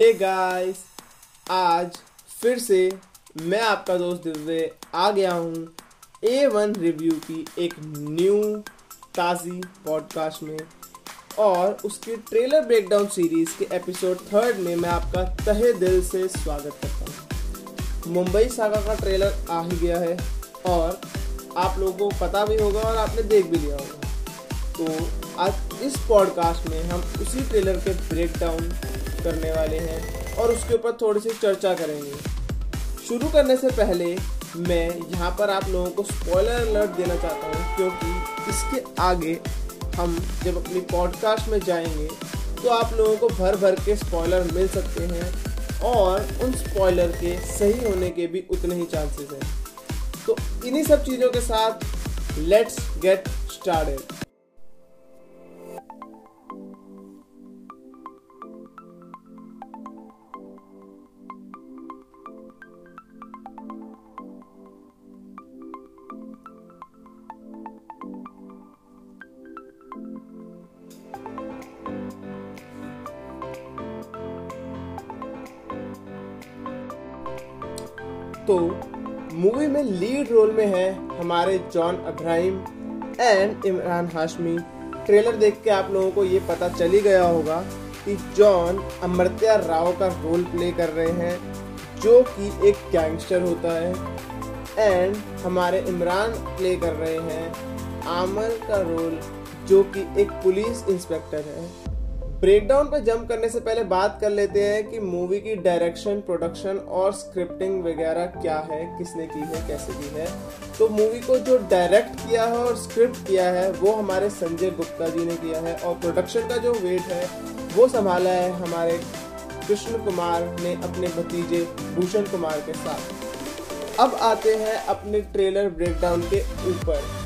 Hey guys आज फिर से मैं आपका दोस्त दिव्य आ गया हूँ ए वन रिव्यू की एक न्यू ताज़ी पॉडकास्ट में और उसके ट्रेलर ब्रेकडाउन सीरीज़ के एपिसोड थर्ड में मैं आपका तहे दिल से स्वागत करता हूँ। मुंबई सागा का ट्रेलर आ ही गया है और आप लोगों को पता भी होगा और आपने देख भी लिया होगा। तो आज इस पॉडकास्ट में हम उसी ट्रेलर के ब्रेकडाउन करने वाले हैं और उसके ऊपर थोड़ी सी चर्चा करेंगे। शुरू करने से पहले मैं यहाँ पर आप लोगों को स्पॉइलर अलर्ट देना चाहता हूँ, क्योंकि इसके आगे हम जब अपनी पॉडकास्ट में जाएँगे तो आप लोगों को भर भर के स्पॉइलर मिल सकते हैं और उन स्पॉइलर के सही होने के भी उतने ही चांसेस हैं। तो इन्हीं सब चीज़ों के साथ लेट्स गेट स्टार्टेड तो मूवी में लीड रोल में है हमारे जॉन अब्राहिम एंड इमरान हाशमी। ट्रेलर देख के आप लोगों को ये पता चली गया होगा कि जॉन अमृत्या राव का रोल प्ले कर रहे हैं, जो कि एक गैंगस्टर होता है एंड हमारे इमरान प्ले कर रहे हैं। आमर का रोल जो कि एक पुलिस इंस्पेक्टर है। ब्रेकडाउन पे जंप करने से पहले बात कर लेते हैं कि मूवी की डायरेक्शन, प्रोडक्शन और स्क्रिप्टिंग वगैरह क्या है, किसने की है, कैसे की है। तो मूवी को जो डायरेक्ट किया है और स्क्रिप्ट किया है, वो हमारे संजय गुप्ता जी ने किया है और प्रोडक्शन का जो वेट है, वो संभाला है हमारे कृष्ण कुमार ने अपने भतीजे भूषण कुमार के साथ। अब आते हैं अपने ट्रेलर ब्रेकडाउन के ऊपर।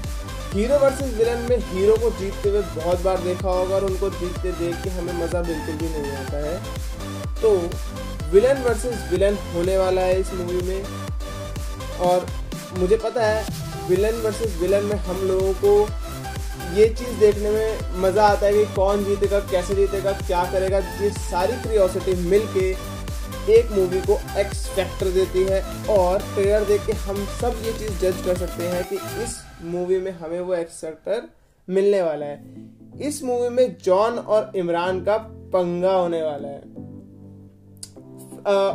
हीरो वर्सेस विलन में हीरो को जीतते हुए बहुत बार देखा होगा और उनको जीतते देख के हमें मज़ा बिल्कुल भी नहीं आता है। तो विलन वर्सेस विलन होने वाला है इस मूवी में। और मुझे पता है विलन वर्सेस विलन में हम लोगों को ये चीज़ देखने में मज़ा आता है कि कौन जीतेगा, कैसे जीतेगा, क्या करेगा। ये सारी क्रियोसिटी मिल के एक मूवी को एक्स फैक्टर देती है और ट्रेलर देख के हम सब ये चीज़ जज कर सकते हैं कि इस मूवी में हमें वो एक्स फैक्टर मिलने वाला है। इस मूवी में जॉन और इमरान का पंगा होने वाला है।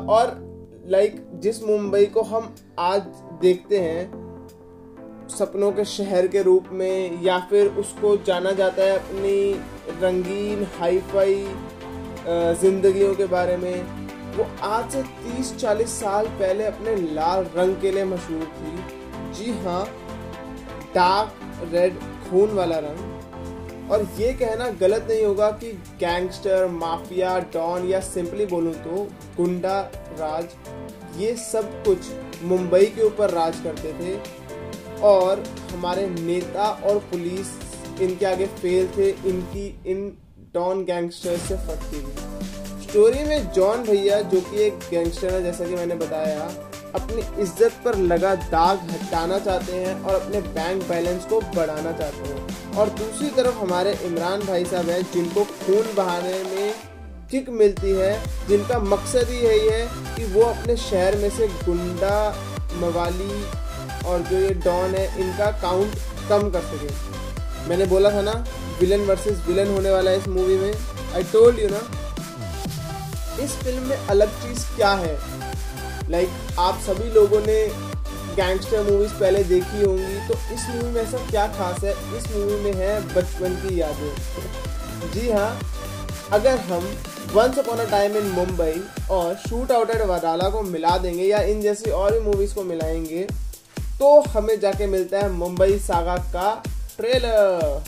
और लाइक जिस मुंबई को हम आज देखते हैं, सपनों के शहर के रूप में, या फिर उसको जाना जाता है अपनी रंगीन हाई फाई जिंदगियों के बारे में, वो आज से 30-40 साल पहले अपने लाल रंग के लिए मशहूर थी। जी हाँ डार्क रेड खून वाला रंग और ये कहना गलत नहीं होगा कि गैंगस्टर माफिया डॉन या सिंपली बोलूँ तो गुंडा, राज, ये सब कुछ मुंबई के ऊपर राज करते थे और हमारे नेता और पुलिस इनके आगे फेल थे, इनकी, इन डॉन गैंगस्टर से फटती थी। स्टोरी में जॉन भैया, जो कि एक गैंगस्टर है, जैसा कि मैंने बताया अपनी इज़्ज़त पर लगा दाग हटाना चाहते हैं और अपने बैंक बैलेंस को बढ़ाना चाहते हैं। और दूसरी तरफ़ हमारे इमरान भाई साहब हैं, जिनको खून बहाने में किक मिलती है। जिनका मकसद ही यही है कि वो अपने शहर में से गुंडा, मवाली और जो ये डॉन है, इनका काउंट कम कर सके। मैंने बोला था ना विलन वर्सेस विलन होने वाला है इस मूवी में। आई टोल्ड यू ना, इस फ़िल्म में अलग चीज़ क्या है? लाइक like, आप सभी लोगों ने गैंगस्टर मूवीज़ पहले देखी होंगी तो इस मूवी में ऐसा क्या खास है? इस मूवी में है बचपन की यादें। जी हाँ अगर हम once upon a time in Mumbai और शूट आउट एट वडाला को मिला देंगे या इन जैसी और भी मूवीज़ को मिलाएँगे तो हमें जाके मिलता है मुंबई सागा का ट्रेलर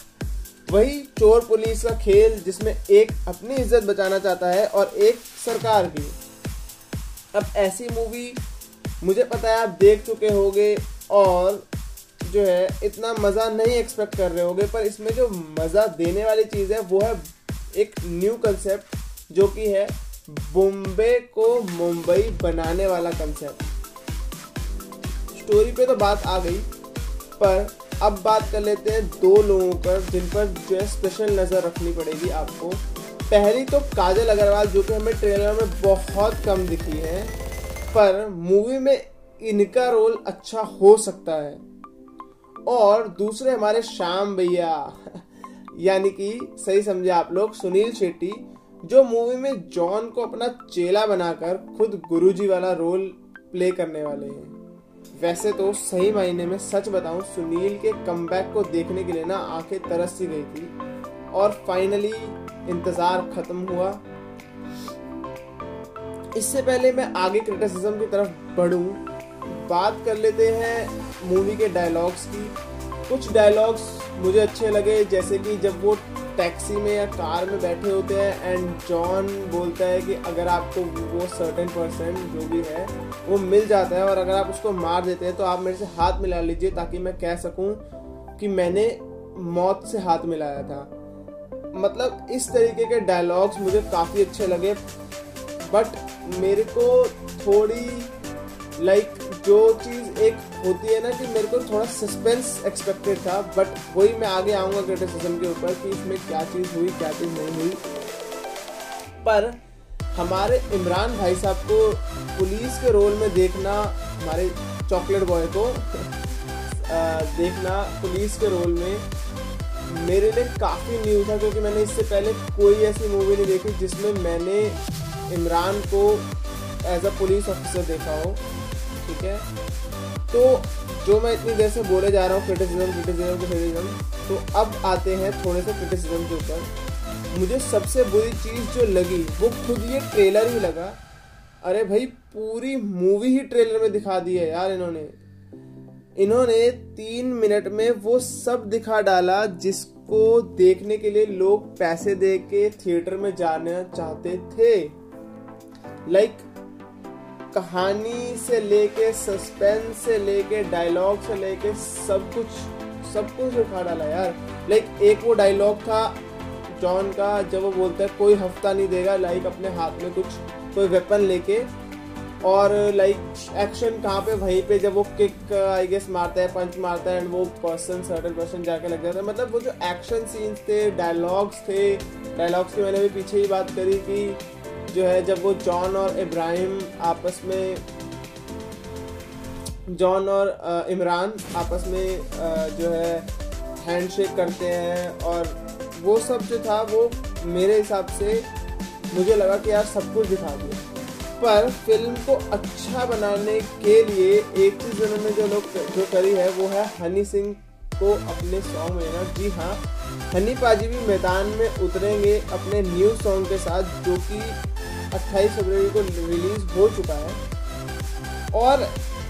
वही चोर पुलिस का खेल जिसमें एक अपनी इज़्ज़त बचाना चाहता है और एक सरकार की। अब ऐसी मूवी मुझे पता है आप देख चुके होंगे और जो है इतना मज़ा नहीं एक्सपेक्ट कर रहे होगे, पर इसमें जो मज़ा देने वाली चीज़ है, वो है एक न्यू कंसेप्ट जो कि है बॉम्बे को मुंबई बनाने वाला कंसेप्ट स्टोरी पे तो बात आ गई, पर अब बात कर लेते हैं दो लोगों पर जिन पर जो है स्पेशल नज़र रखनी पड़ेगी आपको। पहली तो काजल अग्रवाल, जो कि हमें ट्रेलर में बहुत कम दिखी है, पर मूवी में इनका रोल अच्छा हो सकता है। और दूसरे हमारे श्याम भैया, यानी कि सही समझे आप लोग, सुनील शेट्टी, जो मूवी में जॉन को अपना चेला बनाकर खुद गुरुजी वाला रोल प्ले करने वाले हैं। वैसे तो सही मायने में सच बताऊँ, सुनील के कम को देखने के लिए ना आँखें तरस सी गई थी। और फाइनली इंतज़ार खत्म हुआ। इससे पहले मैं आगे क्रिटिसिज्म की तरफ़ बढ़ूं। बात कर लेते हैं मूवी के डायलॉग्स की। कुछ डायलॉग्स मुझे अच्छे लगे, जैसे कि जब वो टैक्सी में या कार में बैठे होते हैं एंड जॉन बोलता है कि अगर आपको वो सर्टेन परसेंट जो भी है, वो मिल जाता है और अगर आप उसको मार देते हैं तो आप मेरे से हाथ मिला लीजिए ताकि मैं कह सकूँ कि मैंने मौत से हाथ मिलाया था। मतलब इस तरीके के डायलॉग्स मुझे काफ़ी अच्छे लगे बट मेरे को थोड़ी लाइक जो चीज़ एक होती है ना कि मेरे को थोड़ा सस्पेंस एक्सपेक्टेड था बट वही मैं आगे आऊँगा क्रिटिसिज्म के ऊपर कि इसमें क्या चीज़ हुई, क्या चीज़ नहीं हुई। पर हमारे इमरान भाई साहब को पुलिस के रोल में देखना, हमारे चॉकलेट बॉय को देखना पुलिस के रोल में मेरे लिए काफ़ी न्यू था क्योंकि मैंने इससे पहले कोई ऐसी मूवी नहीं देखी जिसमें मैंने इमरान को एज अ पुलिस ऑफिसर देखा हो, ठीक है? तो जो मैं इतनी देर से बोले जा रहा हूँ क्रिटिसिज्म क्रिटिसिज्म क्रिटिसिज्म तो अब आते हैं थोड़े से क्रिटिसिज्म के ऊपर। मुझे सबसे बुरी चीज़ जो लगी, वो खुद ये ट्रेलर ही लगा। अरे भाई, पूरी मूवी ही ट्रेलर में दिखा दी है यार इन्होंने। इन्होंने तीन मिनट में वो सब दिखा डाला जिसको देखने के लिए लोग पैसे दे के थिएटर में जाना चाहते थे। लाइक like, कहानी से लेके सस्पेंस से लेके डायलॉग से लेके सब कुछ सब कुछ दिखा डाला यार। लाइक एक वो डायलॉग था जॉन का जब वो बोलता है कोई हफ़्ता नहीं देगा लाइक अपने हाथ में कुछ कोई वेपन लेके और लाइक एक्शन कहाँ पे? वहीं पे जब वो किक आई गेस मारता है पंच मारता है एंड वो पर्सन सर्टन पर्सन जाके लग जाता है। मतलब वो जो एक्शन सीन्स थे डायलॉग्स थे डायलॉग्स की मैंने भी पीछे ही बात करी कि जो है, जब वो जॉन और इब्राहिम आपस में जॉन और इमरान आपस में जो है हैंडशेक करते हैं और वो सब जो था, वो मेरे हिसाब से मुझे लगा कि यार सब कुछ दिखा दिया। पर फ़िल्म को अच्छा बनाने के लिए एक चीज़ उन्होंने जो लोग जो करी है, वो है हनी सिंह को अपने सॉन्ग में ना जी हाँ हनी पाजी भी मैदान में उतरेंगे अपने न्यू सॉन्ग के साथ, जो कि 28 फरवरी को रिलीज़ हो चुका है। और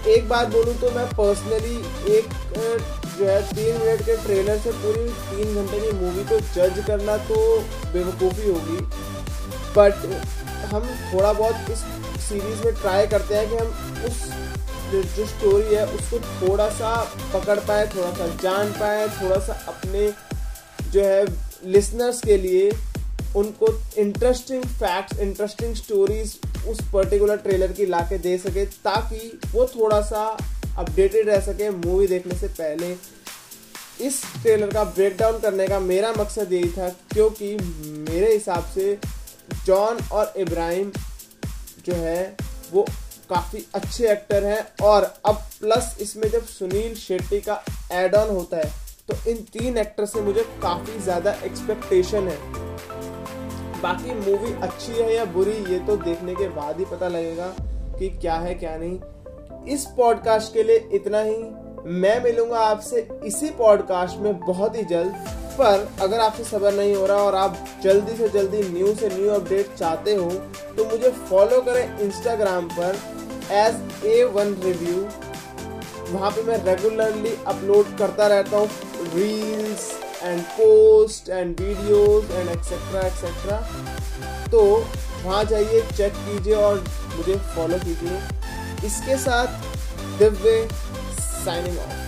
एक बात बोलूँ तो मैं पर्सनली एक जो है, तीन मिनट के ट्रेलर से पूरी तीन घंटे की मूवी को जज करना तो बेवकूफ़ी होगी। बट हम थोड़ा बहुत इस सीरीज़ में ट्राई करते हैं कि हम उस जो स्टोरी है, उसको थोड़ा सा पकड़ पाए, थोड़ा सा जान पाए, थोड़ा सा अपने जो है लिसनर्स के लिए उनको इंटरेस्टिंग फैक्ट्स इंटरेस्टिंग स्टोरीज उस पर्टिकुलर ट्रेलर की ला के दे सके, ताकि वो थोड़ा सा अपडेटेड रह सके मूवी देखने से पहले। इस ट्रेलर का ब्रेक डाउन करने का मेरा मकसद यही था, क्योंकि मेरे हिसाब से जॉन और इब्राहिम जो है, वो काफ़ी अच्छे एक्टर हैं और अब प्लस इसमें जब सुनील शेट्टी का एड ऑन होता है तो इन तीन एक्टर से मुझे काफ़ी ज़्यादा एक्सपेक्टेशन है। बाकी मूवी अच्छी है या बुरी, ये तो देखने के बाद ही पता लगेगा कि क्या है, क्या नहीं। इस पॉडकास्ट के लिए इतना ही। मैं मिलूँगा आपसे इसी पॉडकास्ट में बहुत ही जल्द। पर अगर आपसे सबर नहीं हो रहा और आप जल्दी से जल्दी न्यू से न्यू अपडेट चाहते हो तो मुझे फॉलो करें इंस्टाग्राम पर एज ए वन रिव्यू वहाँ पे मैं रेगुलरली अपलोड करता रहता हूँ reels and post and videos and etcetera etcetera तो वहाँ जाइए चेक कीजिए और मुझे फॉलो कीजिए। इसके साथ दिव्य साइनिंग ऑफ़